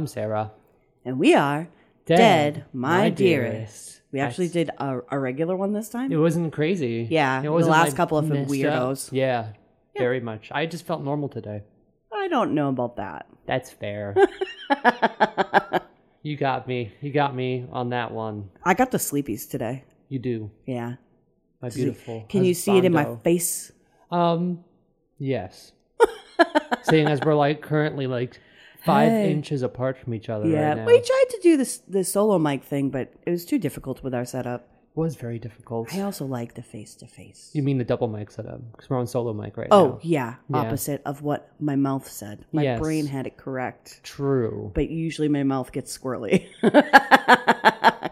I'm Sarah. And we are Dead, My, Dearest. We actually That's- did a, a regular one this time. It wasn't crazy. Yeah, it the wasn't last like, couple of them messed weirdos. Yeah, very much. I just felt normal today. I don't know about that. That's fair. you got me. You got me on that one. I got the sleepies today. You do, Yeah. my beautiful. Can you see it in my husbando. face? Um, yes. Seeing as we're like currently like five Hey. inches apart from each other Yeah. right now, We tried to do this the solo mic thing, but it was too difficult with our setup. It was very difficult. I also like the face to face. You mean the double mic setup? Because we're on solo mic right Oh, now. yeah. Yeah. Opposite of what my mouth said. My Yes. brain had it correct. True. but usually my mouth gets squirrely.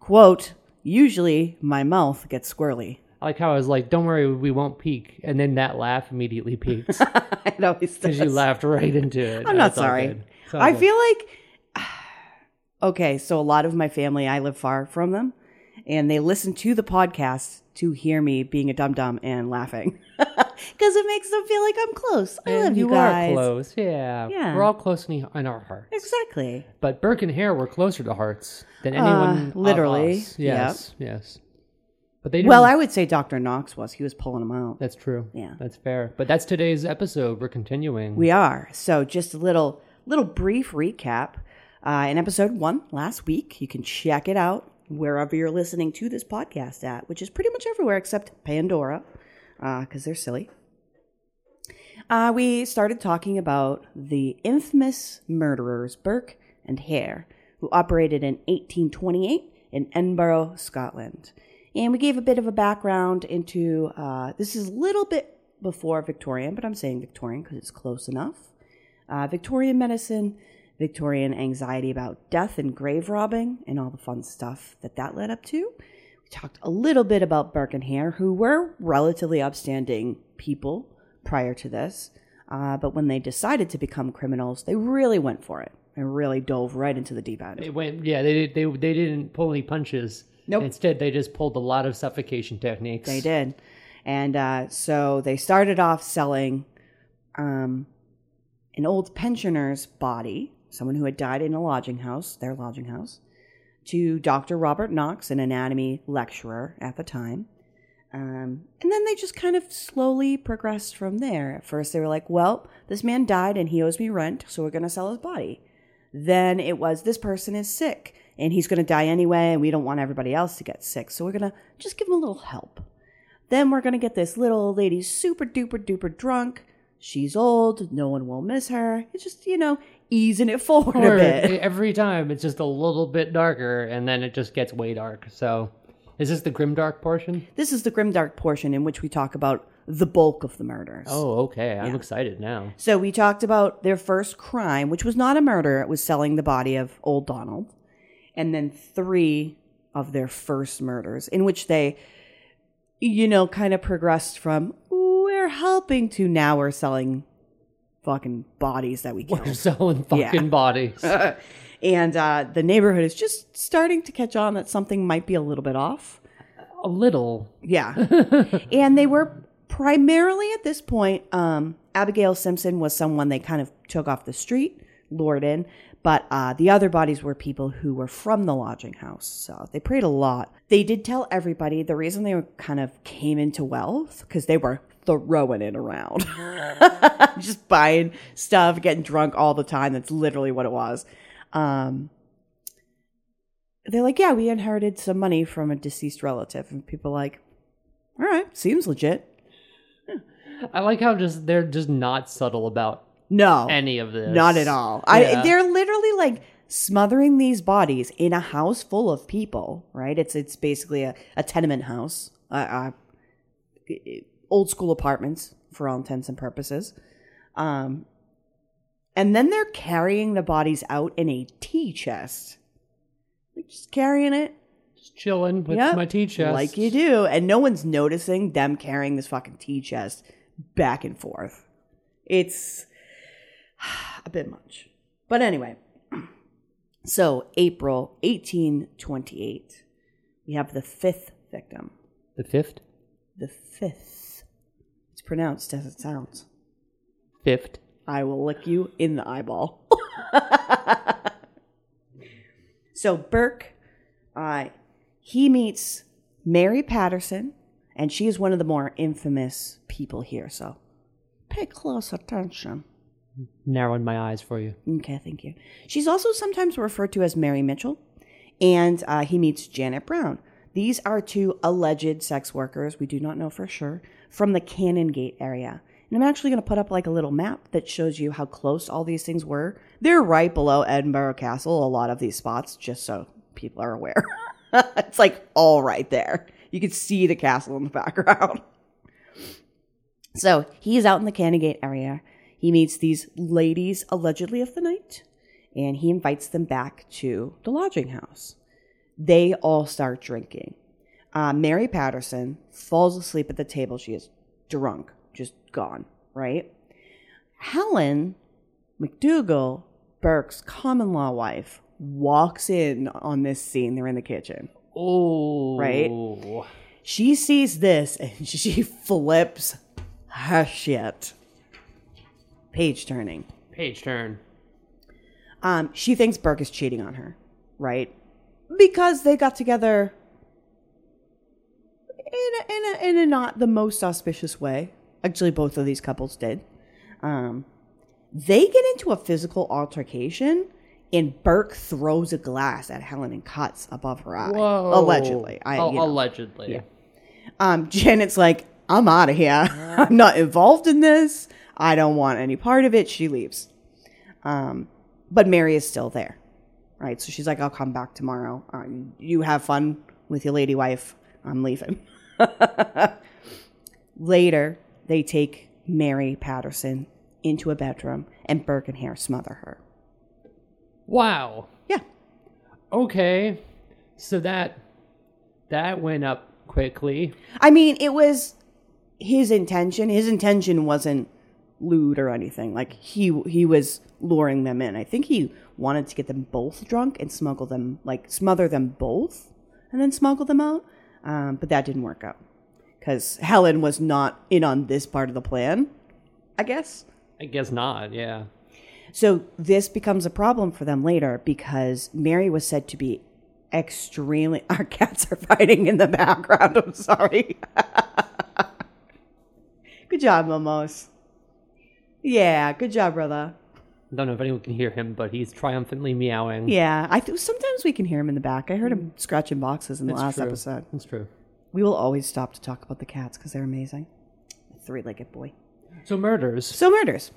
Quote, usually my mouth gets squirrely. I like how I was like, "Don't worry, we won't peak," and then that laugh immediately peaks it always because you laughed right into it. I'm not all sorry. good. It's all I good. feel like, okay, so a lot of my family, I live far from them, and they listen to the podcast to hear me being a dum dum and laughing. Because it makes them feel like I'm close. I And love you, you guys. are close. Yeah. Yeah. We're all close in, in our hearts. Exactly. But Burke and Hare were closer to hearts than Uh, anyone. of literally, us. Yes. Yes. But they didn't. Well, I would say Dr. Knox was. He was pulling them out. that's true. Yeah. That's fair. But that's today's episode. We're continuing. We are. So just a little little brief recap. Uh, in episode one last week, you can check it out wherever you're listening to this podcast at, which is pretty much everywhere except Pandora, because they're silly. Uh, we started talking about the infamous murderers Burke and Hare, who operated in 1828 in Edinburgh, Scotland. And we gave a bit of a background into uh, this is a little bit before Victorian, but I'm saying Victorian because it's close enough. Uh, Victorian medicine, Victorian anxiety about death and grave robbing, and all the fun stuff that that led up to. We talked a little bit about Burke and Hare, who were relatively upstanding people prior to this, uh, but when they decided to become criminals, they really went for it and really dove right into the deep end. They went. Yeah. They they they didn't pull any punches. Nope. Instead, they just pulled a lot of suffocation techniques. They did. And uh, so they started off selling um, an old pensioner's body, someone who had died in a lodging house, their lodging house, to Dr. Robert Knox, an anatomy lecturer at the time. Um, and then they just kind of slowly progressed from there. At first, they were like, well, this man died and he owes me rent, so we're going to sell his body. Then it was, this person is sick and he's going to die anyway, and we don't want everybody else to get sick, so we're going to just give him a little help. Then we're going to get this little old lady super duper duper drunk. She's old, no one will miss her. It's just, you know, easing it forward Or a bit. every time it's just a little bit darker, and then it just gets way dark. So, is this the grim dark portion? This is the grimdark portion in which we talk about the bulk of the murders. Oh, okay. I'm excited now. So we talked about their first crime, which was not a murder, it was selling the body of old Donald. And then three of their first murders, in which they, you know, kind of progressed from we're helping to now we're selling fucking bodies that we We're killed. selling Yeah. fucking bodies. and uh, the neighborhood is just starting to catch on that something might be a little bit off. a little. Yeah. and they were primarily at this point, um, Abigail Simpson was someone they kind of took off the street, lured in, but uh, the other bodies were people who were from the lodging house. So they prayed a lot. They did tell everybody the reason they kind of came into wealth because they were throwing it around, just buying stuff, getting drunk all the time. That's literally what it was. Um, they're like, yeah, we inherited some money from a deceased relative. And people like, all right, seems legit. I like how just they're just not subtle about No, any of this. not at all. I, they're literally like smothering these bodies in a house full of people, right? It's it's basically a, a tenement house, uh, uh, old school apartments for all intents and purposes. Um, and then they're carrying the bodies out in a tea chest, like just carrying it Just chilling with Yep, my tea chest. like you do, and no one's noticing them carrying this fucking tea chest back and forth. It's a bit much, but anyway. So April 1828, we have the fifth victim. The fifth? The fifth. It's pronounced as it sounds. Fifth. I will lick you in the eyeball. so Burke, uh, he meets Mary Patterson, and she is one of the more infamous people here. So pay close attention. Narrowing my eyes for you. Okay, thank you. She's also sometimes referred to as Mary Mitchell, and uh, he meets Janet Brown. These are two alleged sex workers, we do not know for sure, from the Canongate area. And I'm actually going to put up like a little map that shows you how close all these things were. They're right below Edinburgh Castle, a lot of these spots, just so people are aware. it's like all right there. You can see the castle in the background. So he's out in the Canongate area. He meets these ladies, allegedly of the night, and he invites them back to the lodging house. They all start drinking. Uh, Mary Patterson falls asleep at the table. She is drunk, just gone, right? Helen McDougal, Burke's common law wife, walks in on this scene. They're in the kitchen. Oh. Right? She sees this and she flips her shit. Page turning. Page turn. Um, she thinks Burke is cheating on her, right? Because they got together in a, in a, in a not the most auspicious way. Actually, both of these couples did. Um, they get into a physical altercation, and Burke throws a glass at Helen and cuts above her eye. Whoa. Allegedly. I, Oh, you know. Allegedly. Yeah. Um, Janet's like, I'm out of here. I'm not involved in this. I don't want any part of it. She leaves. Um, but Mary is still there. Right. So she's like, I'll come back tomorrow. Um, you have fun with your lady wife. I'm leaving. Later, they take Mary Patterson into a bedroom and Burke and Hare smother her. Wow. Yeah. Okay. So that that went up quickly. I mean, it was his intention. His intention wasn't lewd or anything. Like he he was luring them in. I think he wanted to get them both drunk and smuggle them, like smother them both, and then smuggle them out. Um, but that didn't work out because Helen was not in on this part of the plan. I guess. I guess not. Yeah. So this becomes a problem for them later because Mary was said to be extremely. Our cats are fighting in the background. I'm sorry. good job, Momos. Yeah, good job, brother. I don't know if anyone can hear him, but he's triumphantly meowing. Yeah, I th- sometimes we can hear him in the back. I heard him mm. scratching boxes in the That's last true. episode. That's true. We will always stop to talk about the cats because they're amazing. Three-legged boy. So murders. So murders.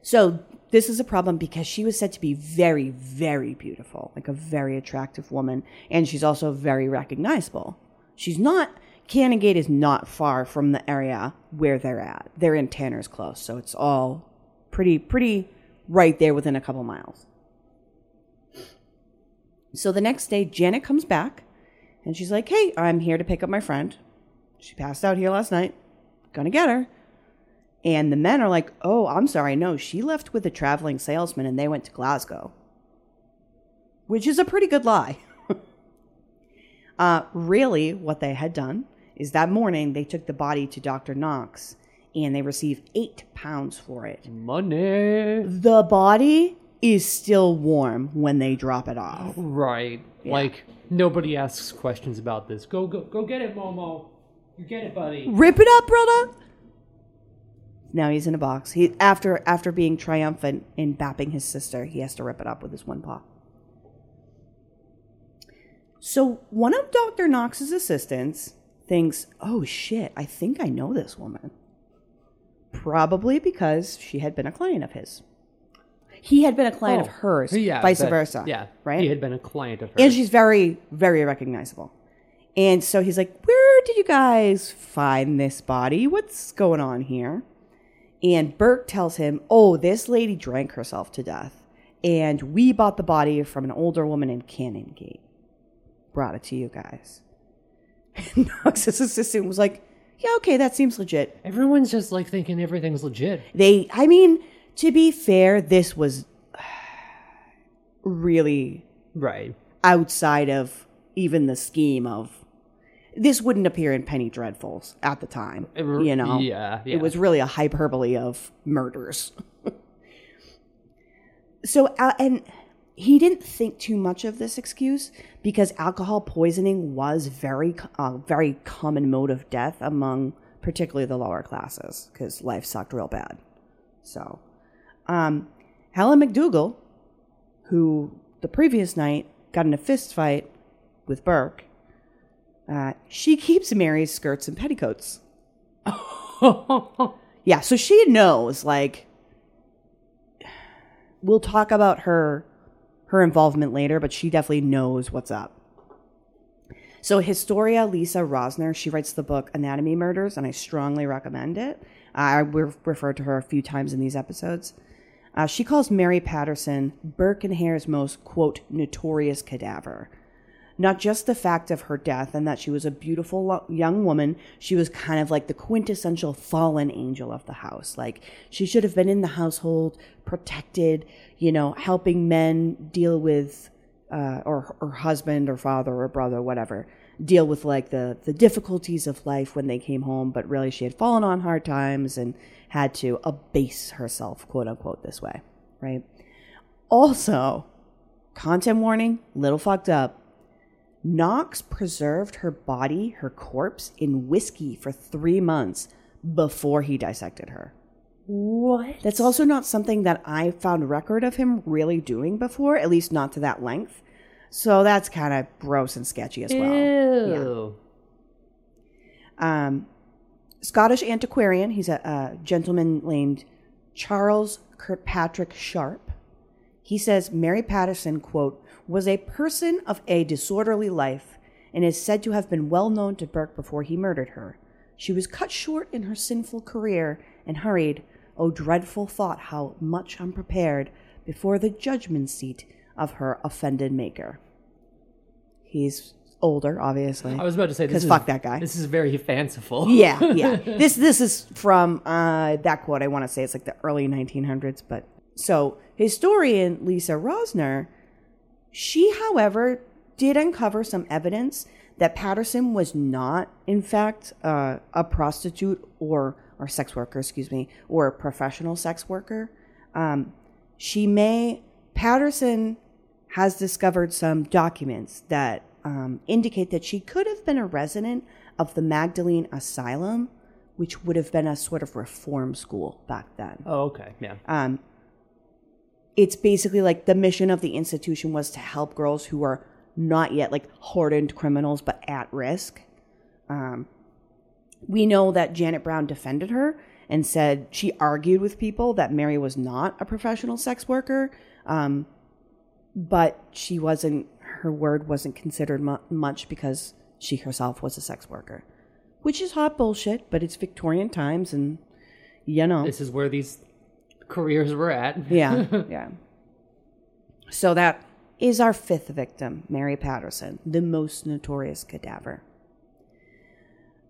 So this is a problem because she was said to be very, very beautiful, like a very attractive woman, and she's also very recognizable. She's not. Canongate is not far from the area where they're at. They're in Tanner's Close, so it's all pretty, pretty right there within a couple miles. So the next day, Janet comes back, and she's like, "Hey, I'm here to pick up my friend. She passed out here last night. Gonna get her." And the men are like, oh, I'm sorry, no, she left with a traveling salesman and they went to Glasgow. Which is a pretty good lie. uh, really, what they had done is that morning they took the body to Dr. Knox and they received eight pounds for it. Money. The body is still warm when they drop it off. Right. Like nobody asks questions about this. Go go go get it, Momo. You get it, buddy. Rip it up, brother. Now he's in a box. He after after being triumphant in bapping his sister, he has to rip it up with his one paw. So one of Dr. Knox's assistants thinks, "Oh shit, I think I know this woman." Probably because she had been a client of his. He had been a client of Oh, hers, Yeah. vice but- versa. Yeah. right. He had been a client of hers. And she's very, very recognizable. And so he's like, Where did you guys find this body? What's going on here? And Burke tells him, Oh, this lady drank herself to death. And we bought the body from an older woman in Canongate. Brought it to you guys. And Knox's assistant was like, Yeah, okay, that seems legit. Everyone's just like thinking everything's legit. They, I mean, to be fair, this was really Right. outside of even the scheme of this wouldn't appear in Penny Dreadfuls at the time. You know, yeah, yeah. it was really a hyperbole of murders. so uh, and he didn't think too much of this excuse because alcohol poisoning was very uh, very common mode of death among particularly the lower classes because life sucked real bad. So um, helen mcdougal who the previous night got in a fist fight with burke uh, she keeps mary's skirts and petticoats. Yeah so she knows like we'll talk about her her involvement later, but she definitely knows what's up. So Historia Lisa Rosner, she writes the book Anatomy Murders, and I strongly recommend it. I we've referred to her a few times in these episodes. Uh, she calls Mary Patterson Burke and Hare's most quote notorious cadaver not just the fact of her death and that she was a beautiful young woman, she was kind of like the quintessential fallen angel of the house. Like she should have been in the household, protected, you know, helping men deal with, uh, or her husband or father or brother, whatever, deal with like the, the difficulties of life when they came home. But really, she had fallen on hard times and had to abase herself, quote unquote, this way, right? Also, content warning, little fucked up Knox preserved her body, her corpse, in whiskey for three months before he dissected her. What? That's also not something that I found record of him really doing before, at least not to that length. So that's kind of gross and sketchy as well. Ew. Um, Scottish antiquarian, he's a, a gentleman named Charles Kirkpatrick Sharpe. He says Mary Patterson, quote, was a person of a disorderly life and is said to have been well known to Burke before he murdered her. She was cut short in her sinful career and hurried, oh dreadful thought, how much unprepared, before the judgment seat of her offended maker. He's older, obviously. I was about to say this Because fuck that guy. This is very fanciful. Yeah, yeah. this this is from uh, that quote. I want to say it's like the early 1900s, but so historian Lisa Rosner, she, however, did uncover some evidence that Patterson was not, in fact, uh, a prostitute or or sex worker, excuse me, or a professional sex worker. Um, she may Patterson has discovered some documents that um, indicate that she could have been a resident of the Magdalene Asylum, which would have been a sort of reform school back then. Oh, okay. Yeah. Um, it's basically like the mission of the institution was to help girls who are not yet like hardened criminals but at risk. Um, we know that Janet Brown defended her and said she argued with people that Mary was not a professional sex worker, um, but she wasn't. Her word wasn't considered mu- much because she herself was a sex worker, which is hot bullshit. But it's Victorian times, and you know, This is where these careers we're at. yeah, yeah. So that is our fifth victim, Mary Patterson, the most notorious cadaver.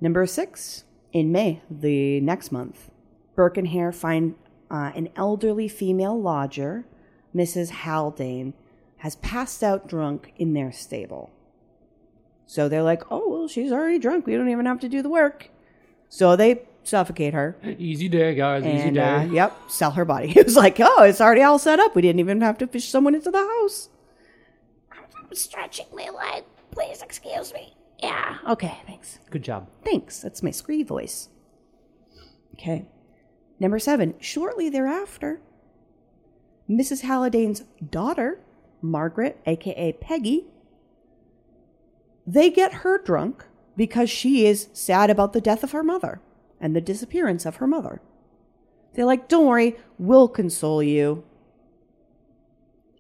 Number six, in May, the next month, Burke and Hare find uh, an elderly female lodger, Mrs. Haldane, has passed out drunk in their stable. So they're like, oh, well, she's already drunk. We don't even have to do the work. So they suffocate her Easy day, guys. Easy day. uh, yep, sell her body. It was like, oh, it's already all set up. We didn't even have to fish someone into the house. I'm stretching my leg. Please excuse me. Yeah. Okay. Thanks. Good job. Thanks. That's my scree voice. Okay. Number seven. Shortly thereafter, Mrs. Haldane's daughter, Margaret, aka Peggy, they get her drunk because she is sad about the death of her mother and the disappearance of her mother. They're like, don't worry, we'll console you.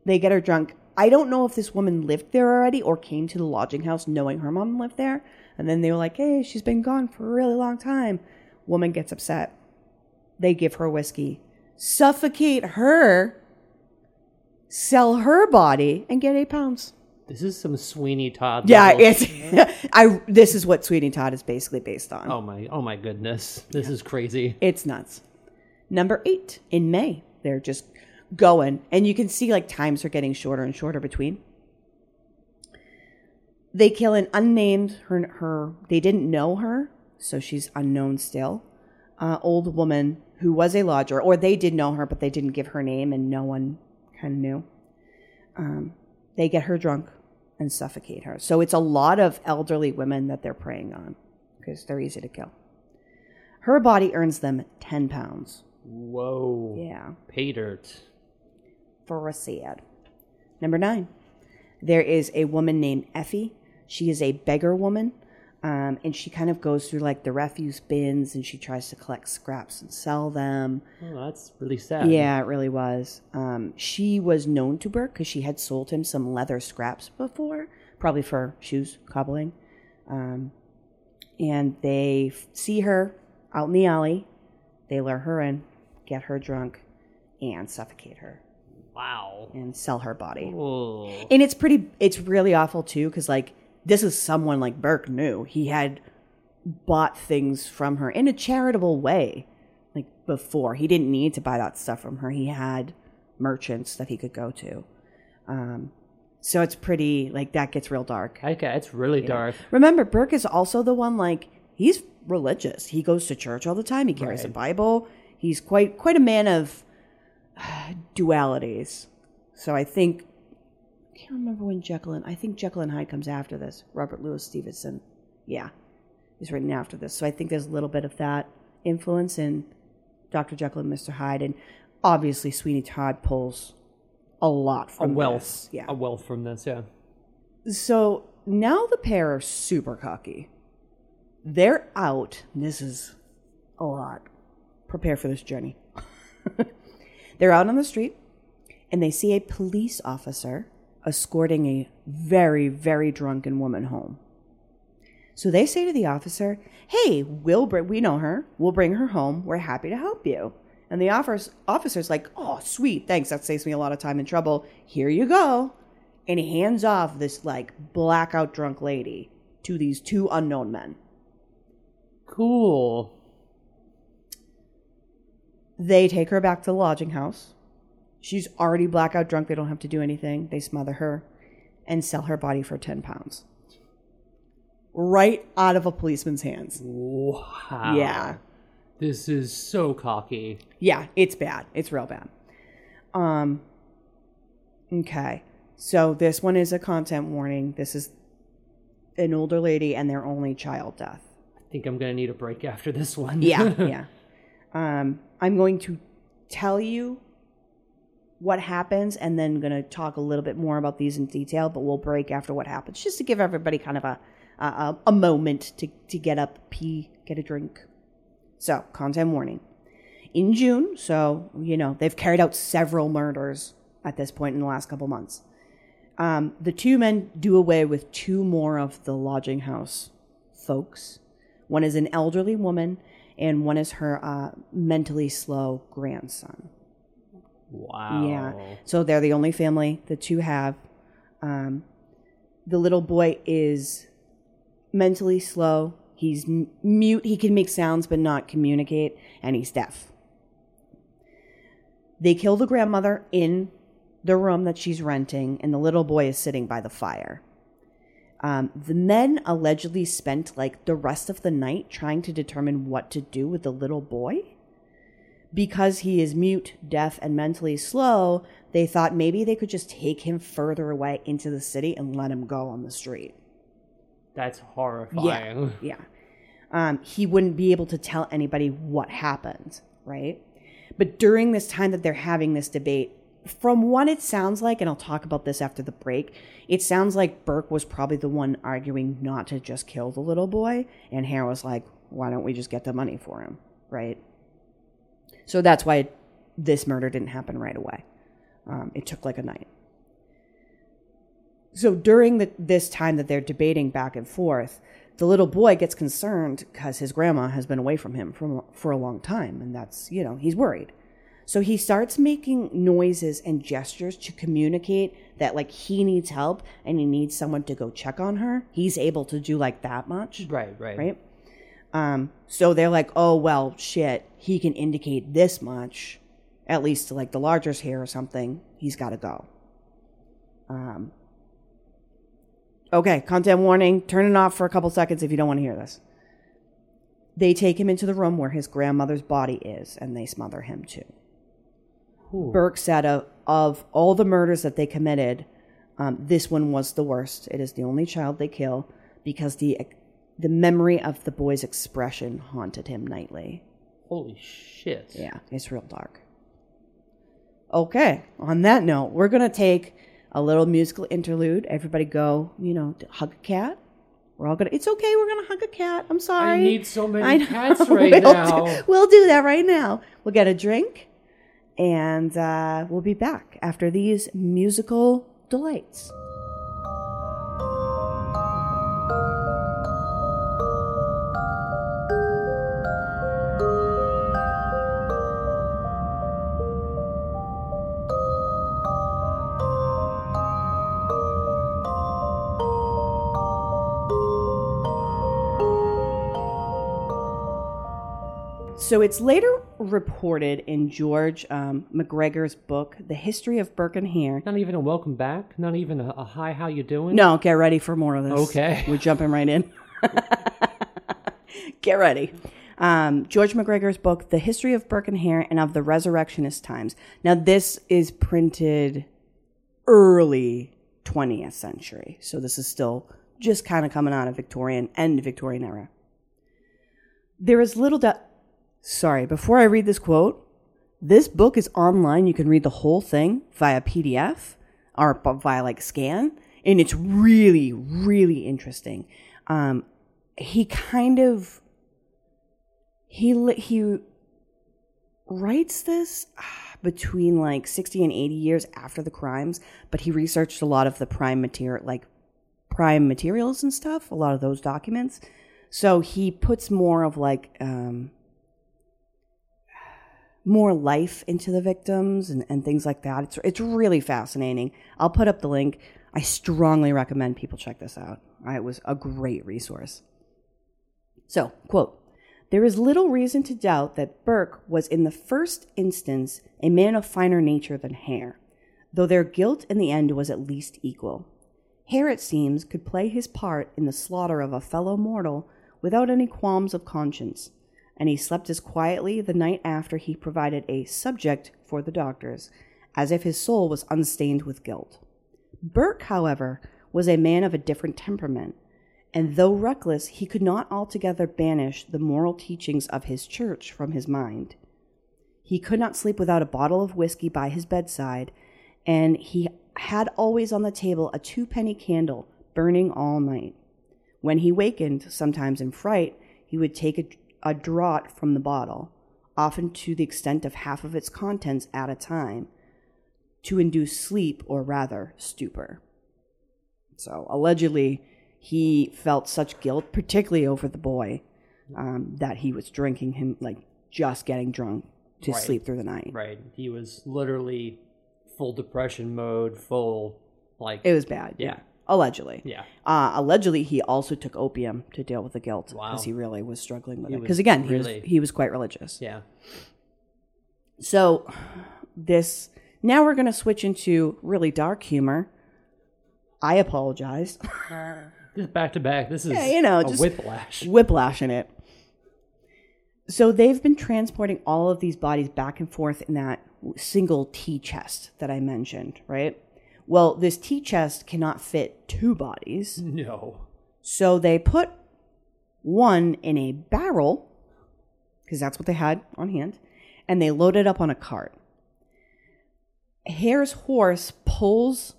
They get her drunk. I don't know if this woman lived there already or came to the lodging house knowing her mom lived there. And then they were like, hey, she's been gone for a really long time. Woman gets upset. They give her whiskey, suffocate her, sell her body, and get eight pounds. This is some Sweeney Todd. Yeah, level it's. I. This is what Sweeney Todd is basically based on. Oh my! Oh my goodness! This is crazy. It's nuts. Number eight in May, they're just going, and you can see like times are getting shorter and shorter between. They kill an unnamed her. Her they didn't know her, so she's unknown still. Uh, old woman who was a lodger, or they did know her, but they didn't give her name, and no one kind of knew. Um, they get her drunk and suffocate her. So it's a lot of elderly women that they're preying on because they're easy to kill. Her body earns them 10 pounds. Whoa. Yeah, Pay dirt. for a sad. Number nine, there is a woman named Effie. She is a beggar woman, um, and she kind of goes through like the refuse bins and she tries to collect scraps and sell them. Oh, that's really sad. Yeah, it really was. Um, she was known to Burke because she had sold him some leather scraps before, probably for shoes cobbling. Um, and they f- see her out in the alley. They lure her in, get her drunk, and suffocate her Wow. and sell her body. Oh. And it's pretty, it's really awful too because, like, this is someone like Burke knew. He had bought things from her in a charitable way, like before. He didn't need to buy that stuff from her. He had merchants that he could go to. Um, so it's pretty, like, that gets real dark. Okay, it's really dark. Remember, Burke is also the one, like, he's religious. He goes to church all the time. He carries a Bible. He's quite quite a man of dualities. So I think can't remember when Jekyll and I think Jekyll and Hyde comes after this. Robert Louis Stevenson. Yeah. He's written after this. So I think there's a little bit of that influence in Dr. Jekyll and Mr. Hyde. And obviously Sweeney Todd pulls a lot A from wealth. this. Yeah. A wealth from this, yeah. So now the pair are super cocky. They're out. This is a lot. Prepare for this journey. They're out on the street and they see a police officer escorting a very, very drunken woman home. So they say to the officer, Hey, we'll br- we know her. We'll bring her home. We're happy to help you. And the offers- officer's like, Oh, sweet. Thanks. That saves me a lot of time and trouble. Here you go and he hands off this like blackout drunk lady to these two unknown men. Cool. They take her back to the lodging house. She's already blackout drunk. They don't have to do anything. They smother her and sell her body for 10 pounds. Right out of a policeman's hands. Wow. Yeah. This is so cocky. Yeah, it's bad. It's real bad. Um okay. So this one is a content warning. This is an older lady and their only child death. I think I'm gonna need a break after this one. Yeah, yeah. Um, I'm going to tell you what happens and then going to talk a little bit more about these in detail, but we'll break after what happens just to give everybody kind of a a, a moment to, to get up, pee, get a drink. So, content warning. In June, so, you know, they've carried out several murders at this point in the last couple months. Um, the two men do away with two more of the lodging house folks. One is an elderly woman, and one is her uh, mentally slow grandson. Wow. Yeah. So they're the only family the two have. Um, the little boy is mentally slow. He's m- mute. He can make sounds but not communicate, and he's deaf. They kill the grandmother in the room that she's renting, and the little boy is sitting by the fire. Um, the men allegedly spent like the rest of the night trying to determine what to do with the little boy because he is mute, deaf, and mentally slow, they thought maybe they could just take him further away into the city and let him go on the street. That's horrifying. Yeah. Um, he wouldn't be able to tell anybody what happened, right? But during this time that they're having this debate, from what it sounds like, and I'll talk about this after the break, it sounds like Burke was probably the one arguing not to just kill the little boy, and Hare was like, why don't we just get the money for him, right? So that's why this murder didn't happen right away. Um, it took like a night. So during the, this time that they're debating back and forth, the little boy gets concerned because his grandma has been away from him for, for a long time. And that's, you know, he's worried. So he starts making noises and gestures to communicate that, like, he needs help and he needs someone to go check on her. He's able to do, like, that much Right, right. right? Um, so they're like, oh well, shit, he can indicate this much, at least to like the largest hair or something. He's got to go. Um, okay, content warning. Turn it off for a couple seconds if you don't want to hear this. They take him into the room where his grandmother's body is, and they smother him too. Burke said of, of all the murders that they committed, um, this one was the worst. It is the only child they kill because the the memory of the boy's expression haunted him nightly. Holy shit. Yeah, it's real dark. Okay, on that note, we're going to take a little musical interlude. Everybody go, you know, hug a cat. We're all going to, it's okay, we're going to hug a cat. I'm sorry. I need so many cats right we'll now. Do, we'll do that right now. We'll get a drink and uh, we'll be back after these musical delights. So it's later reported in George um, MacGregor's book, The History of Hare. Not even a welcome back. Not even a, a hi. How you doing? No, get ready for more of this. Okay. We're jumping right in. get ready. Um, George MacGregor's book, The History of Hare and of the Resurrectionist Times. Now, this is printed early 20th century. So this is still just kind of coming out of Victorian and Victorian era. There is little doubt. Sorry, before I read this quote, this book is online. You can read the whole thing via PDF or via like scan, and it's really, really interesting. Um, he kind of he he writes this ah, between like 60 and 80 years after the crimes but he researched a lot of the prime material like prime materials and stuff a lot of those documents so he puts more of like um more life into the victims and, and things like that. It's it's really fascinating. I'll put up the link. I strongly recommend people check this out. It was a great resource. So quote there is little reason to doubt that Burke was in the first instance a man of finer nature than Hare, though their guilt in the end was at least equal. Hare, it seems, could play his part in the slaughter of a fellow mortal without any qualms of conscience, and he slept as quietly the night after he provided a subject for the doctors, as if his soul was unstained with guilt. Burke, however, was a man of a different temperament and though reckless, he could not altogether banish the moral teachings of his church from his mind. He could not sleep without a bottle of whiskey by his bedside, and he had always on the table a two-penny candle burning all night. When he wakened, sometimes in fright, he would take a, a draught from the bottle, often to the extent of half of its contents at a time, to induce sleep or rather stupor. So, allegedly, he felt such guilt, particularly over the boy, um, that he was drinking him, like just getting drunk to Right. sleep through the night. Right. He was literally full depression mode, full like It was bad. Yeah. Allegedly. yeah. Uh, allegedly, he also took opium to deal with the guilt Wow. because he really was struggling with He it. Because again, he really- was he was quite religious. Yeah. So, this now we're going to switch into really dark humor. I apologize. This back to back. This is Yeah, you know, a just- whiplash. whiplash in it. So they've been transporting all of these bodies back and forth in that single tea chest that I mentioned, right? Well, this tea chest cannot fit two bodies. No. So they put one in a barrel, because that's what they had on hand, and they load it up on a cart. Hare's horse pulls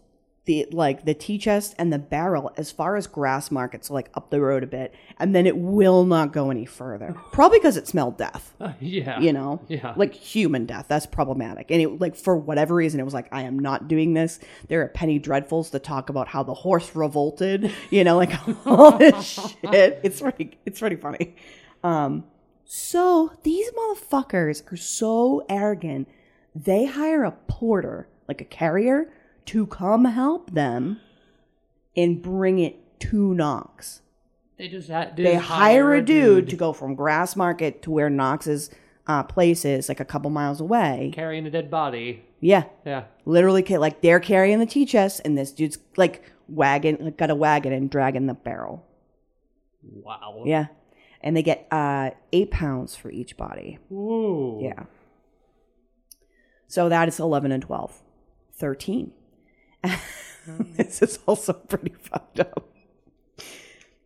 the like the tea chest and the barrel as far as Grassmarket, so like up the road a bit, and then it will not go any further. Probably because it smelled death. Uh, yeah. you know? Yeah. like human death. That's problematic. And it like for whatever reason it was like i am not doing this. There are penny dreadfuls to talk about how the horse revolted you know like all this shit. It's pretty it's pretty funny. Um so these motherfuckers are so arrogant. They hire a porter like a carrier to come help them and bring it to knox They just had. they hire a dude, to go from Grassmarket to where Knox's uh, place is, like a couple miles away. carrying a dead body. Yeah, Yeah. literally, like they're carrying the tea chest, and this dude's like wagon, like, got a wagon and dragging the barrel. Wow. Yeah, and they get uh, eight pounds for each body. Ooh. Yeah. So that is 11 and 12. 13. this is also pretty fucked up.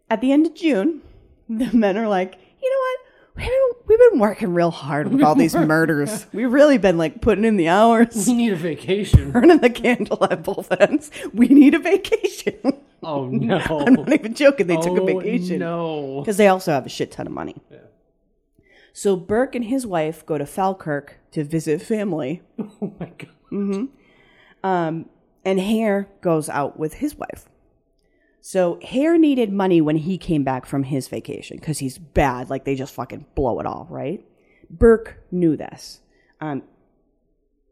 At the end of June, the men are like, you know what? We've been, we've been working real hard with all these murders. We've really been like putting in the hours, We need a vacation. burning the candle at both ends. We need a vacation. Oh no. I'm not even joking. They took a Oh, vacation No. because they also have a shit ton of money. So Burke and his wife go to Falkirk to visit family, Oh my god. Mm-hmm. Um, and Hare goes out with his wife. So Hare needed money when he came back from his vacation because he's bad. Like they just fucking blow it all, right? Burke knew this. Um,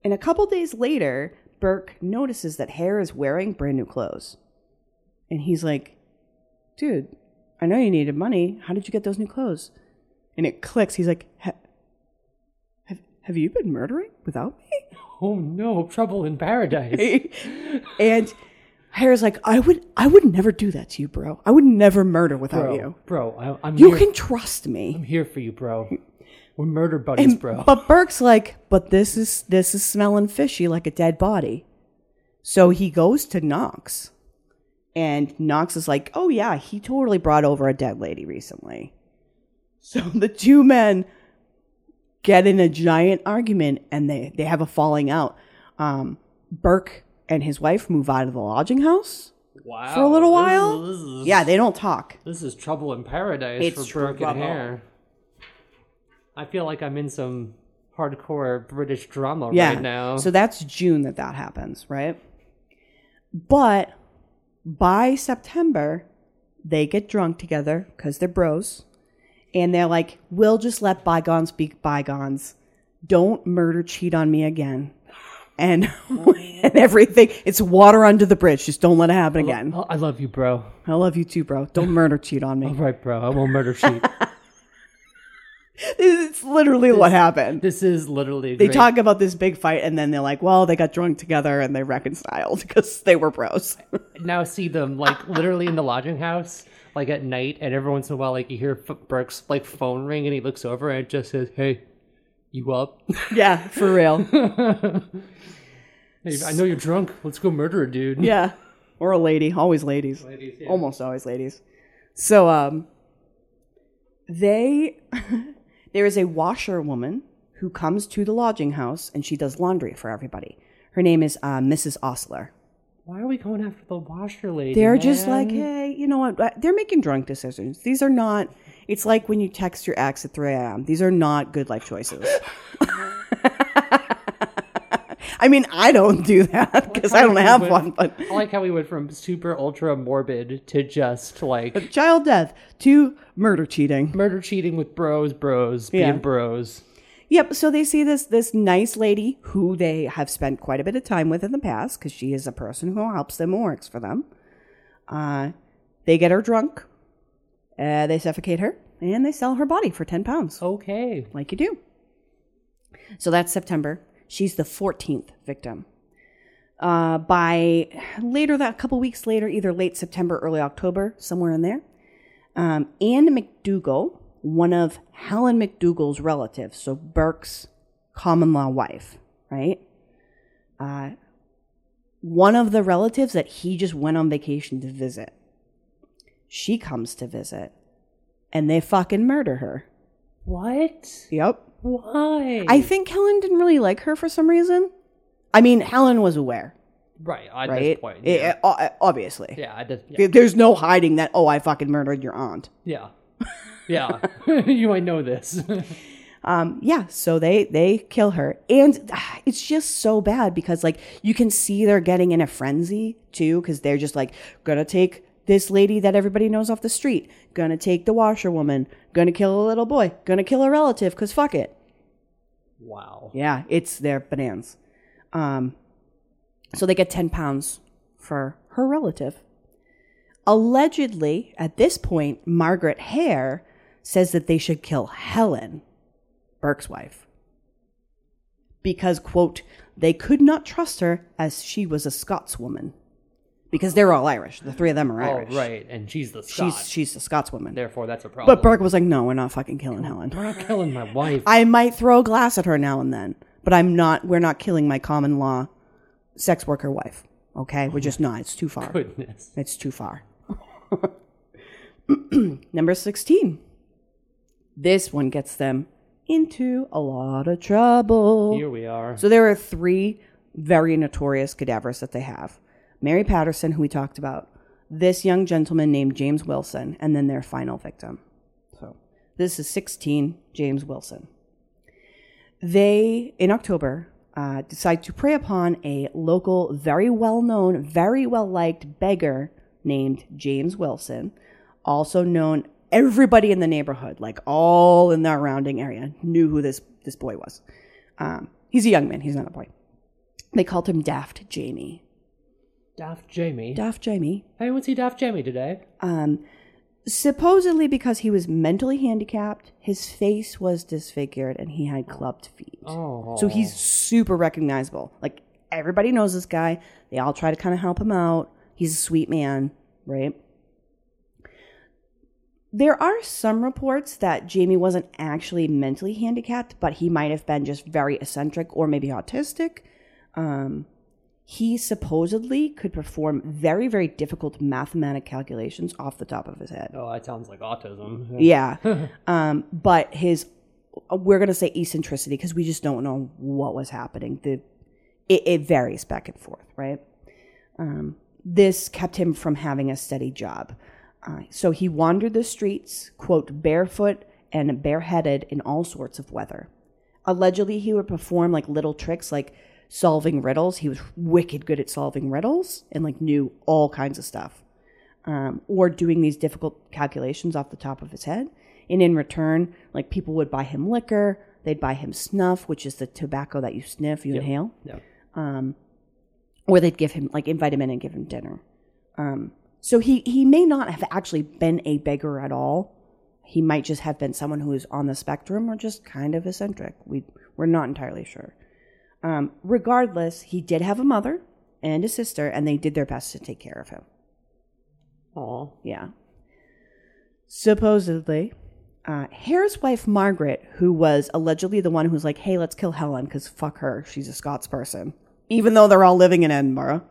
and a couple days later, Burke notices that Hare is wearing brand new clothes. And he's like, dude, I know you needed money. How did you get those new clothes? And it clicks. He's like, "Ha- have, you been murdering without me? Oh no. Trouble in paradise. and Hare's like, I would, I would never do that to you, bro. I would never murder without Bro, you. bro, I, I'm You here. can trust me. I'm here for you, bro. We're murder buddies, bro. But Burke's like, but this is this is smelling fishy like a dead body. So he goes to Knox. And Knox is like, oh yeah, he totally brought over a dead lady recently. So the two men get in a giant argument and they, they have a falling out. Um, Burke and his wife move out of the lodging house wow. for a little this while. is- this is- Yeah, they don't talk. This is trouble in paradise It's for Burke and trouble. Hare. I feel like I'm in some hardcore British drama yeah. right now. So that's June that that happens, right? But by September, they get drunk together because they're bros. And they're like, we'll just let bygones be bygones. Don't murder, cheat on me again. And, and everything. It's water under the bridge. Just don't let it happen again. I love you, bro. I love you too, bro. Don't murder, cheat on me. right, bro. I won't murder cheat. It's literally what happened. this is literally. They great. talk about this big fight and then they're like, well, they got drunk together and they reconciled because they were bros. now see them like literally in the lodging house, like at night, and every once in a while, like you hear Burke's like phone ring, and he looks over and it just says, "Hey, you up? yeah, for real. hey, I know you're drunk. Let's go murder a dude." Yeah. Or a lady. Always ladies. Ladies, yeah. Almost always ladies. So um they there is a washerwoman who comes to the lodging house and she does laundry for everybody. Her name is uh, Mrs. Ostler. Why are we going after the washer lady? They're just like, hey, you know what? They're making drunk decisions. These are not. It's like when you text your ex at 3 a.m. These are not good life choices. I mean, I don't do that because I don't have one, but I like how we went from super ultra morbid to just like child death to murder cheating. murder cheating with bros, bros, Yeah. being bros. Yep. So they see this this nice lady who they have spent quite a bit of time with in the past because she is a person who helps them and works for them. Uh, they get her drunk. Uh, they suffocate her and they sell her body for ten pounds, Okay. like you do. So that's September. She's the fourteenth victim. Uh, by later that couple weeks later, either late September, early October, somewhere in there, um, Anne McDougall, one of Helen McDougall's relatives, so Burke's common law wife, right? Uh, one of the relatives that he just went on vacation to visit. She comes to visit, and they fucking murder her. What? Yep. Why? I think Helen didn't really like her for some reason. I mean, Helen was aware, right at right? this point. Yeah. o- obviously. yeah, I just, yeah. There's no hiding that, oh, I fucking murdered your aunt. Yeah. Yeah. you might know this. Um, yeah, so they they kill her, and ah, it's just so bad because like you can see they're getting in a frenzy too, because they're just like gonna take this lady that everybody knows off the street, gonna take the washerwoman, gonna kill a little boy, gonna kill a relative, cause fuck it. wow. Yeah, it's their bananas. Um, so they get ten pounds for her relative. Allegedly, at this point, Margaret Hare says that they should kill Helen, Burke's wife, because, quote, they could not trust her as she was a Scotswoman. Because they're all Irish. The three of them are Oh, Irish. right. And she's the Scot. She's, she's a Scotswoman. Therefore, that's a problem. But Burke was like, no, we're not fucking killing Helen. We're not killing my wife. I might throw a glass at her now and then, but I'm not. We're not killing my common law sex worker wife. Okay, we're just not. It's too far. Goodness. It's too far. Number 16. This one gets them into a lot of trouble. Here we are. So there are three very notorious cadavers that they have Mary Patterson, who we talked about, this young gentleman named James Wilson, and then their final victim. So this is 16, James Wilson. They, in October, uh, decide to prey upon a local, very well known, very well liked beggar named James Wilson, also known everybody in the neighborhood, like all in the surrounding area, knew who this this boy was. Um, he's a young man. He's not a boy. They called him Daft Jamie. Daft Jamie. Daft Jamie. I went see Daft Jamie today. Um, supposedly because he was mentally handicapped, his face was disfigured and he had clubbed feet. Oh. So he's super recognizable. Like everybody knows this guy. They all try to kind of help him out. He's a sweet man, right? There are some reports that Jamie wasn't actually mentally handicapped, but he might have been just very eccentric or maybe autistic. Um, he supposedly could perform very, very difficult mathematic calculations off the top of his head. Oh, that sounds like autism. Yeah. um, but his, we're going to say eccentricity because we just don't know what was happening. The, it, it varies back and forth, right? Um, this kept him from having a steady job. Uh, so he wandered the streets, quote, barefoot and bareheaded in all sorts of weather. Allegedly, he would perform like little tricks like solving riddles. He was wicked good at solving riddles and like knew all kinds of stuff um, or doing these difficult calculations off the top of his head. And in return, like people would buy him liquor, they'd buy him snuff, which is the tobacco that you sniff, you inhale, Yeah. or they'd give him like invite him in and give him dinner. Um, so he he may not have actually been a beggar at all. He might just have been someone who is on the spectrum or just kind of eccentric. We we're not entirely sure. Um, regardless, he did have a mother and a sister, and they did their best to take care of him. Aw. Yeah. Supposedly, uh, Hare's wife Margaret, who was allegedly the one who was like, "Hey, let's kill Helen because fuck her, she's a Scots person," even though they're all living in Edinburgh.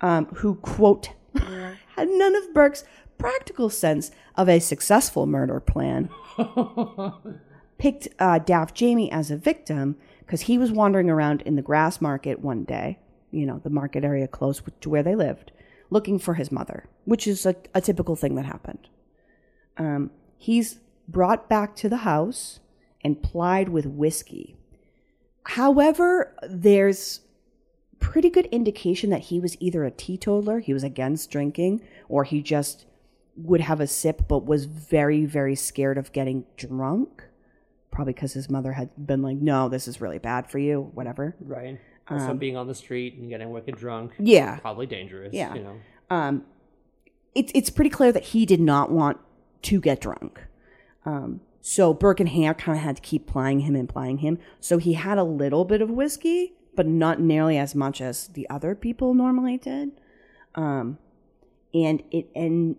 Um, who quote had none of Burke's practical sense of a successful murder plan. Picked uh, Daft Jamie as a victim because he was wandering around in the Grassmarket one day, you know, the market area close to where they lived, looking for his mother, which is a, a typical thing that happened. Um, he's brought back to the house and plied with whiskey. However, there's pretty good indication that he was either a teetotaler, he was against drinking, or he just would have a sip but was very, very scared of getting drunk. Probably because his mother had been like, no, this is really bad for you, whatever. Right. Also, being on the street and getting wicked drunk. Yeah. Probably dangerous. Yeah. You know. um, it's it's pretty clear that he did not want to get drunk. Um, so Burke and Hare kind of had to keep plying him and plying him. So he had a little bit of whiskey, but not nearly as much as the other people normally did. Um, and it and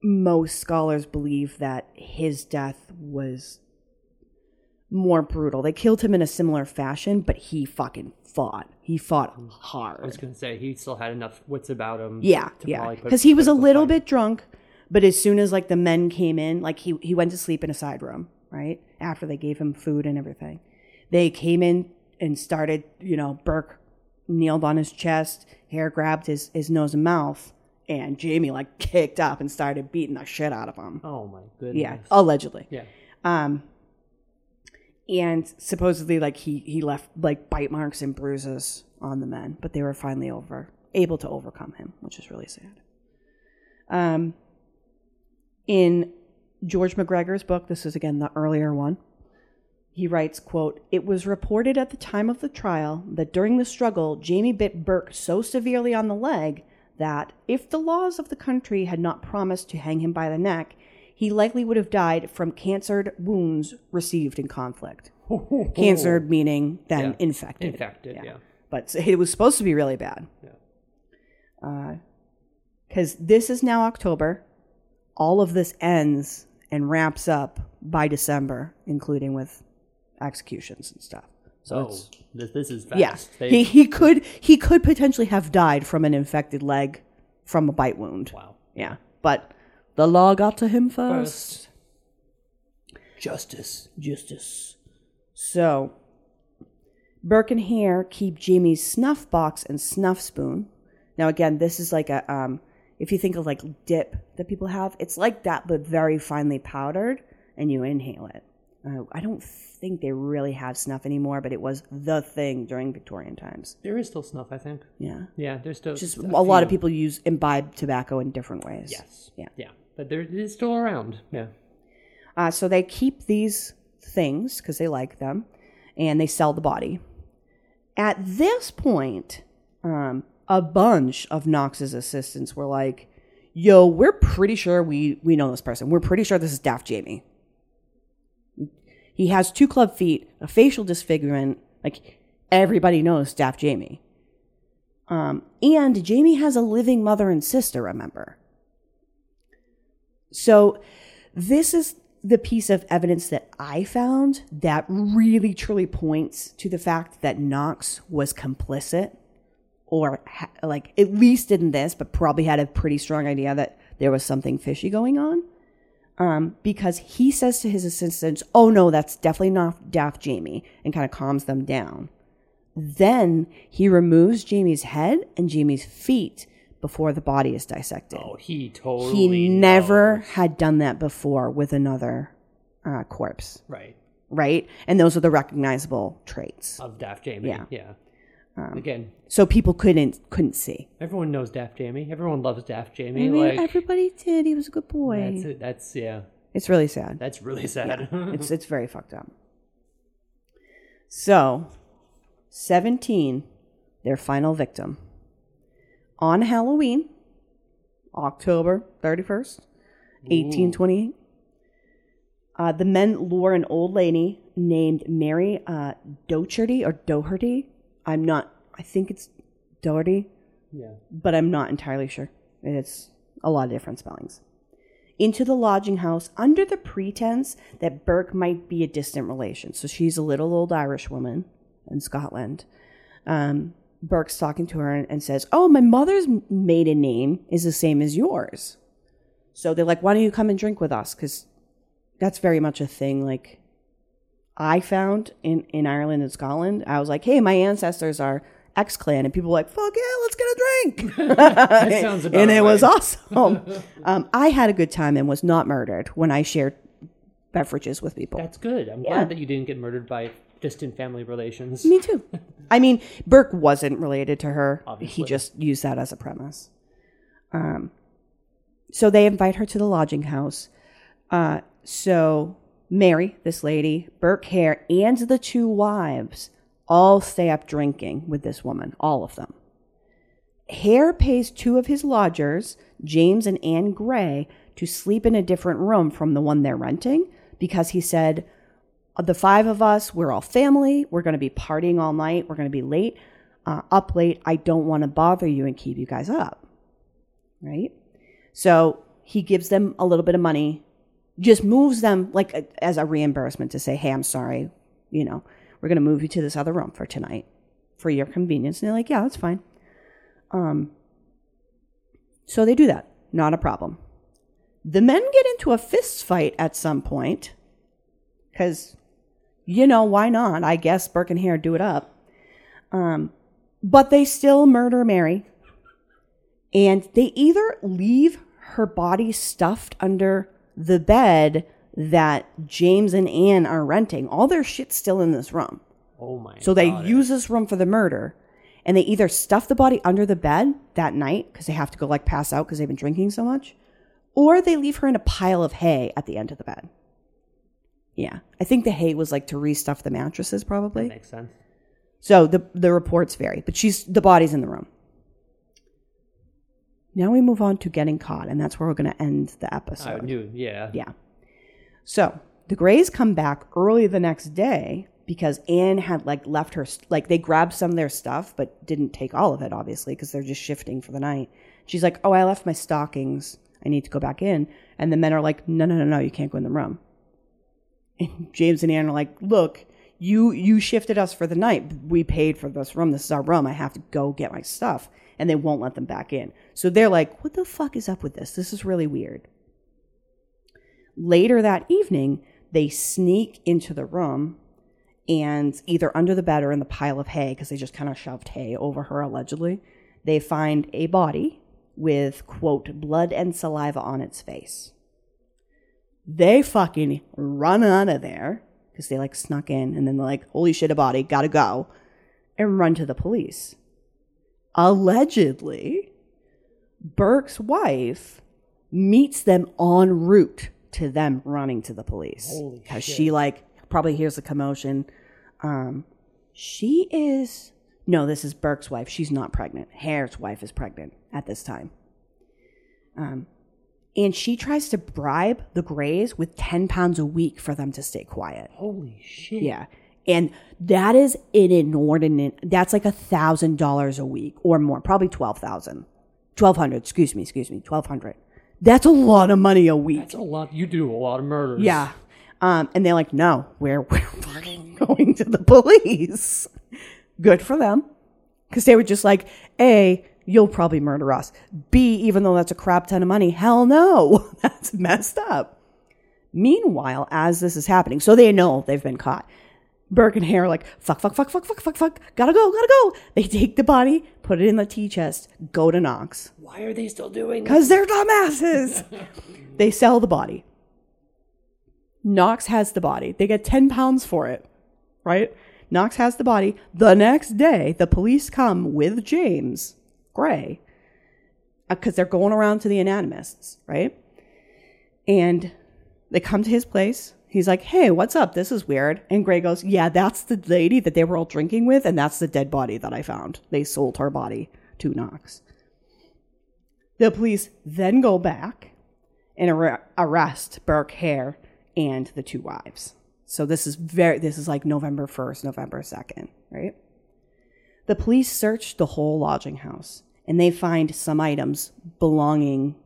most scholars believe that his death was more brutal. They killed him in a similar fashion, but he fucking fought. He fought hard. I was gonna say he still had enough wits about him. Yeah, to yeah. Because he was a little bit drunk, but as soon as like the men came in, like he he went to sleep in a side room, right? After they gave him food and everything, they came in and started. You know, Burke kneeled on his chest, Hare grabbed his his nose and mouth, and Jamie like kicked up and started beating the shit out of him. Oh my goodness. Yeah, allegedly. Yeah. Um, and supposedly, like he he left like bite marks and bruises on the men, but they were finally over able to overcome him, which is really sad. Um, in George MacGregor's book, this is again the earlier one. He writes, quote, It was reported at the time of the trial that during the struggle, Jamie bit Burke so severely on the leg that, if the laws of the country had not promised to hang him by the neck, he likely would have died from cankered wounds received in conflict. cankered meaning then Yeah. infected. Infected. Yeah. But it was supposed to be really bad. Yeah. Uh, because this is now October. All of this ends and wraps up by December, including with executions and stuff. So Oh, this, this is yeah. fast. They- He he could he could potentially have died from an infected leg from a bite wound. wow. Yeah. But the law got to him first. First. Justice. Justice. So Burke and Hare keep Jamie's snuff box and snuff spoon. Now again, this is like a um if you think of like dip that people have, it's like that but very finely powdered and you inhale it. Uh, I don't think they really have snuff anymore, but it was the thing during Victorian times. There is still snuff, I think. Yeah. Yeah, there's still Just a, a lot of people use imbibe tobacco in different ways. Yes. Yeah. Yeah, but is still around. Yeah. Uh, so they keep these things because they like them, and they sell the body. At this point, um, a bunch of Knox's assistants were like, "Yo, we're pretty sure we we know this person. We're pretty sure this is Daft Jamie. He has two club feet, a facial disfigurement. Like everybody knows Daft Jamie. Um, and Jamie has a living mother and sister. Remember." So this is the piece of evidence that I found that really truly points to the fact that Knox was complicit or ha- like at least in this, but probably had a pretty strong idea that there was something fishy going on. Um, because he says to his assistants, Oh no, that's definitely not Daft Jamie, and kind of calms them down. Then he removes Jamie's head and Jamie's feet before the body is dissected Oh, he totally. he never knows. had done that before with another uh, corpse, Right. right? And those are the recognizable traits. Of Daft Jamie. Yeah. Yeah. Um, Again, So people couldn't couldn't see. everyone knows Daft Jamie. Everyone loves Daft I Jamie. mean, like everybody did. He was a good boy. that's it. That's yeah. It's really sad. That's really sad. it's it's very fucked up. So, seventeen, their final victim. On Halloween, October thirty first, eighteen twenty eight. Uh, the men lure an old lady named Mary uh, Docherty or Doherty. I'm not. I think it's Doherty yeah. but I'm not entirely sure. It's a lot of different spellings. Into the lodging house under the pretense that Burke might be a distant relation. So she's a little old Irish woman in Scotland. Um, Burke's talking to her and, says, Oh, my mother's maiden name is the same as yours. So they're like, Why don't you come and drink with us? Because that's very much a thing. Like, I found in, in Ireland and Scotland, I was like, Hey, my ancestors are X clan. And people were like, Fuck yeah, let's get a drink. That sounds about and it was awesome. um, I had a good time and was not murdered when I shared beverages with people. That's good. I'm Yeah. glad that you didn't get murdered by distant family relations. Me too. I mean, Burke wasn't related to her. He just used that as a premise. Um, so they invite her to the lodging house. Uh, so Mary, this lady, Burke Hare, and the two wives all stay up drinking with this woman, all of them. Hare pays two of his lodgers, James and Anne Gray, to sleep in a different room from the one they're renting because he said, the five of us, we're all family. We're going to be partying all night. We're going to be late, uh, up late. I don't want to bother you and keep you guys up. Right? So he gives them a little bit of money, just moves them like a, as a reimbursement to say, hey, I'm sorry. You know, we're going to move you to this other room for tonight for your convenience. And they're like, yeah, that's fine. Um, so they do that. Not a problem. The men get into a fist fight at some point because you know why not? I guess burke and hare do it up. Um, but they still murder mary. And they either leave her body stuffed under the bed that james and anne are renting. All their shit's still in this room. Oh my. so they God. use this room for the murder. And they either stuff the body under the bed that night because they have to go like pass out because they've been drinking so much or they leave her in a pile of hay at the end of the bed yeah i think the hay was like to restuff the mattresses probably makes sense. so the the reports vary but she's the body's in the room now we move on to getting caught and that's where we're going to end the episode I knew. Yeah. yeah. So the Grays come back early the next day because Anne had like left her like they grabbed some of their stuff but didn't take all of it obviously because they're just shifting for the night. She's like, "Oh, I left my stockings. I need to go back in." And the men are like, "No, no, no, no, you can't go in the room." And James and Anne are like, "Look, you you shifted us for the night. We paid for this room. This is our room. I have to go get my stuff." And they won't let them back in. So they're like, "What the fuck is up with this? This is really weird." Later that evening, they sneak into the room and either under the bed or in the pile of hay because they just kind of shoved hay over her allegedly. They find a body with quote blood and saliva on its face. They fucking run out of there because they like snuck in and then they're like, holy shit, a body, gotta go, and run to the police. Allegedly, Burke's wife meets them en route to them running to the police because she like probably hears the commotion. Um, she is no, this is Burke's wife. She's not pregnant. Hare's wife is pregnant at this time. Um, and she tries to bribe the Grays with ten pounds a week for them to stay quiet. Holy shit. Yeah. And that is an inordinate that's like a thousand dollars a week or more, probably twelve thousand. Twelve hundred, excuse me, excuse me, twelve hundred. That's a lot of money a week. That's a lot. You do a lot of murders. Yeah. Um, and they're like, no, we're, we're fucking going to the police. Good for them. Because they were just like, A, you'll probably murder us. B, even though that's a crap ton of money, hell no. That's messed up. Meanwhile, as this is happening, so they know they've been caught. Burke and Hare are like, fuck, fuck, fuck, fuck, fuck, fuck, fuck, gotta go, gotta go. They take the body, put it in the tea chest, go to Knox. Why are they still doing? Because they're dumbasses. they sell the body. Knox has the body. They get 10 pounds for it, right? Knox has the body. The next day, the police come with James Gray uh, because they're going around to the anatomists, right? And they come to his place. He's like, hey, what's up? This is weird. And Gray goes, yeah, that's the lady that they were all drinking with, and that's the dead body that I found. They sold her body to Knox. The police then go back and ar- arrest Burke Hare and the two wives. So this is very this is like November 1st, November 2nd, right? The police search the whole lodging house and they find some items belonging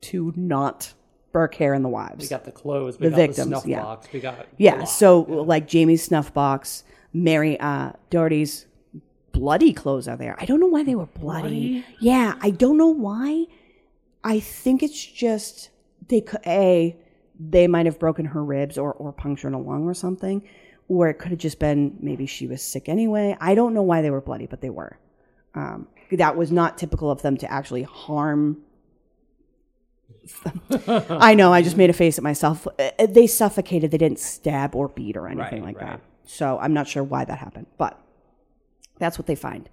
to not Burke Hare and the wives. We got the clothes. We The got victims, the snuff yeah. box. We got Yeah, so like Jamie's snuff box, Mary uh Doherty's bloody clothes are there. I don't know why they were bloody. Bloody? Yeah, I don't know why. I think it's just they could a they might have broken her ribs or or punctured a lung or something, or it could have just been maybe she was sick anyway. I don't know why they were bloody, but they were. Um, that was not typical of them to actually harm I know. I just made a face at myself. Uh, They suffocated. They didn't stab or beat or anything Right, like right. that. So I'm not sure why that happened, but that's what they find.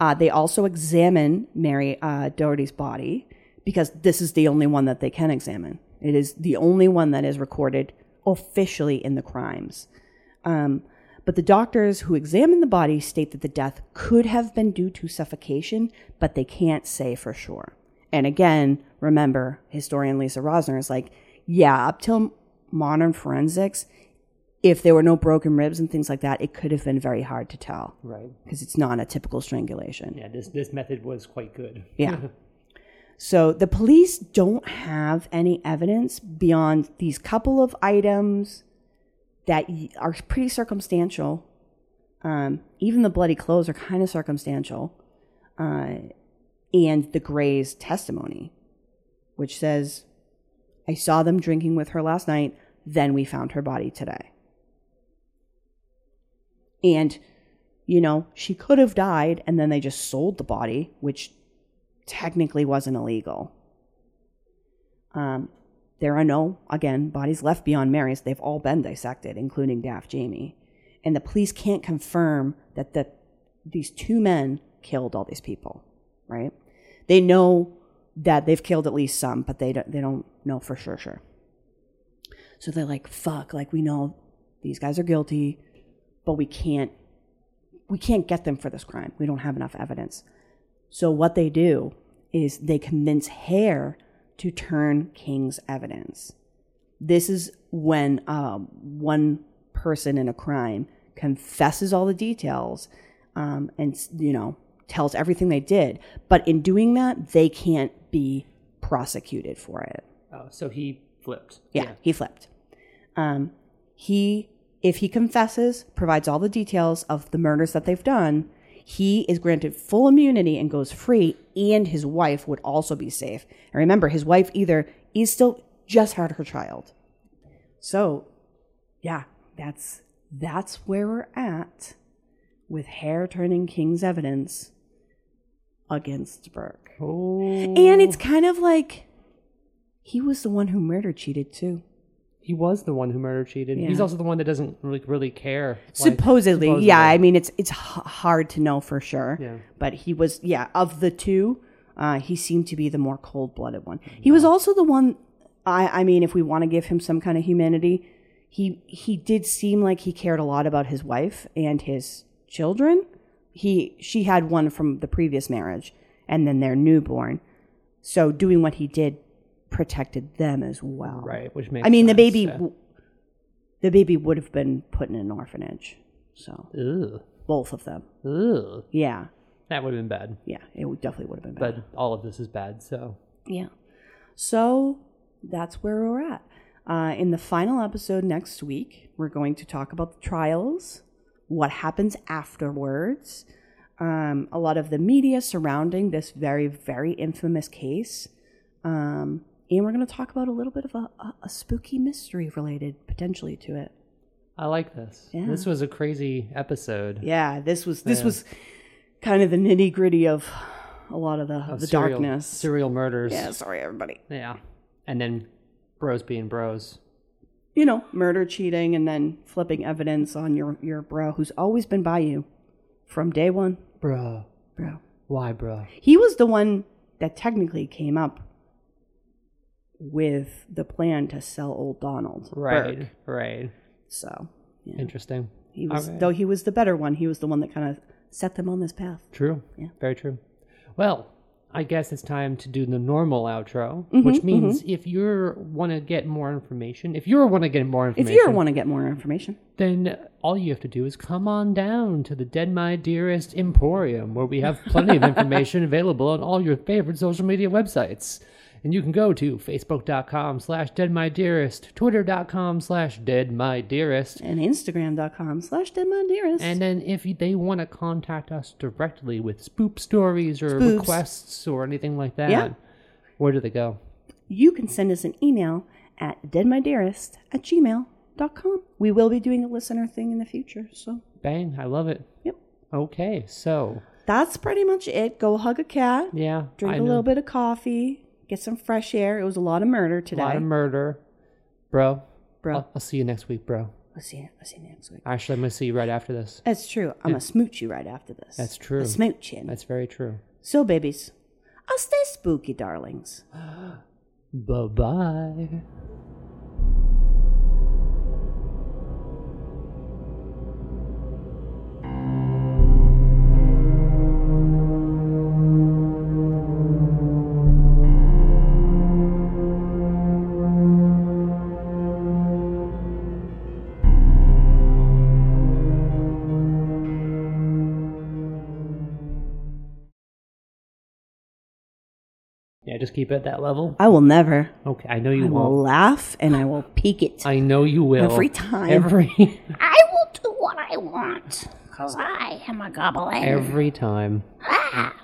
Uh, they also examine Mary uh, Doherty's body because this is the only one that they can examine. It is the only one that is recorded officially in the crimes. Um, but the doctors who examined the body state that the death could have been due to suffocation, but they can't say for sure. And again, remember, historian Lisa Rosner is like, yeah, up till modern forensics, if there were no broken ribs and things like that, it could have been very hard to tell right. because it's not a typical strangulation. Yeah, this this method was quite good. Yeah. so the police don't have any evidence beyond these couple of items that are pretty circumstantial. Um, even the bloody clothes are kind of circumstantial. Uh, and the Gray's testimony, which says, I saw them drinking with her last night, then we found her body today. And, you know, she could have died and then they just sold the body, which technically wasn't illegal. Um, there are no, again, bodies left beyond Mary's. They've all been dissected, including Daft Jamie. And the police can't confirm that the, these two men killed all these people, right? They know that they've killed at least some, but they don't, they don't know for sure, sure. So they're like, fuck, like we know these guys are guilty, but we can't we can't get them for this crime. We don't have enough evidence. So what they do is they convince Hare to turn King's evidence. This is when um, one person in a crime confesses all the details um, and you know tells everything they did, but in doing that, they can't be prosecuted for it. Oh, so he flipped. Yeah, he flipped. Um, he if he confesses, provides all the details of the murders that they've done, he is granted full immunity and goes free, and his wife would also be safe. And remember, his wife either is still just had her child. So, yeah, that's that's where we're at with Hare turning King's evidence against Burke. Oh, And it's kind of like he was the one who murder cheated too. He was the one who murdered cheated. He's also the one that doesn't really, really care. like, supposedly, yeah. I mean, it's it's h- hard to know for sure. Yeah. But he was, yeah, of the two, uh, he seemed to be the more cold blooded one. He was also the one. I I mean, if we want to give him some kind of humanity, he he did seem like he cared a lot about his wife and his children. He she had one from the previous marriage, and then their newborn. So doing what he did protected them as well. right, which makes. I mean, the sense, baby, yeah. the baby would have been put in an orphanage. So Ugh, both of them. ugh, Yeah, that would have been bad. yeah, it would definitely would have been bad. But all of this is bad. So yeah. So that's where we're at. Uh, in the final episode next week, we're going to talk about the trials, what happens afterwards, um, a lot of the media surrounding this very, very infamous case. Um, and we're going to talk about a little bit of a, a, a spooky mystery related potentially to it. I like this. Yeah. This was a crazy episode. Yeah, this was this Yeah. was kind of the nitty gritty of a lot of the of the serial- darkness. serial murders. Yeah, sorry everybody. Yeah. And then bros being bros. You know, murder, cheating, and then flipping evidence on your your bro who's always been by you from day one. Bro. Bro, Why, bro? he was the one that technically came up with the plan to sell old Donald. Right. Right. So yeah, Interesting. he was Okay. though he was the better one. He was the one that kind of set them on this path. True. Yeah. Very true. Well, I guess it's time to do the normal outro, Mm-hmm, which means if you want to get more information, if you want to get more information, If you want to get more information, then all you have to do is come on down to the Dead My Dearest Emporium, where we have plenty of information available on all your favorite social media websites. And you can go to facebook.com slash deadmydearest, twitter.com slash deadmydearest. and Instagram.com slash deadmydearest. And then if they want to contact us directly with spoop stories or Spoofs. requests or anything like that, Yeah. where do they go? you can send us an email at deadmydearest at gmail.com. We will be doing a listener thing in the future. So, Bang, I love it. yep. Okay, so, That's pretty much it. Go hug a cat, yeah. drink a little bit of coffee, get some fresh air. It was a lot of murder today. A lot of murder. Bro, Bro, I'll, I'll see you next week, bro. I'll see you. I'll see you next week. Actually, I'm going to see you right after this. That's true. I'm to smooch you right after this. That's true. A smooching. That's very true. So, babies, I'll stay spooky, darlings. Bye bye. Keep it at that level. I will never. Okay, I know you I will won't. laugh and I will peek it. I know you will. Every time. Every I will do what I want, because I am a goblin. every time. Ah.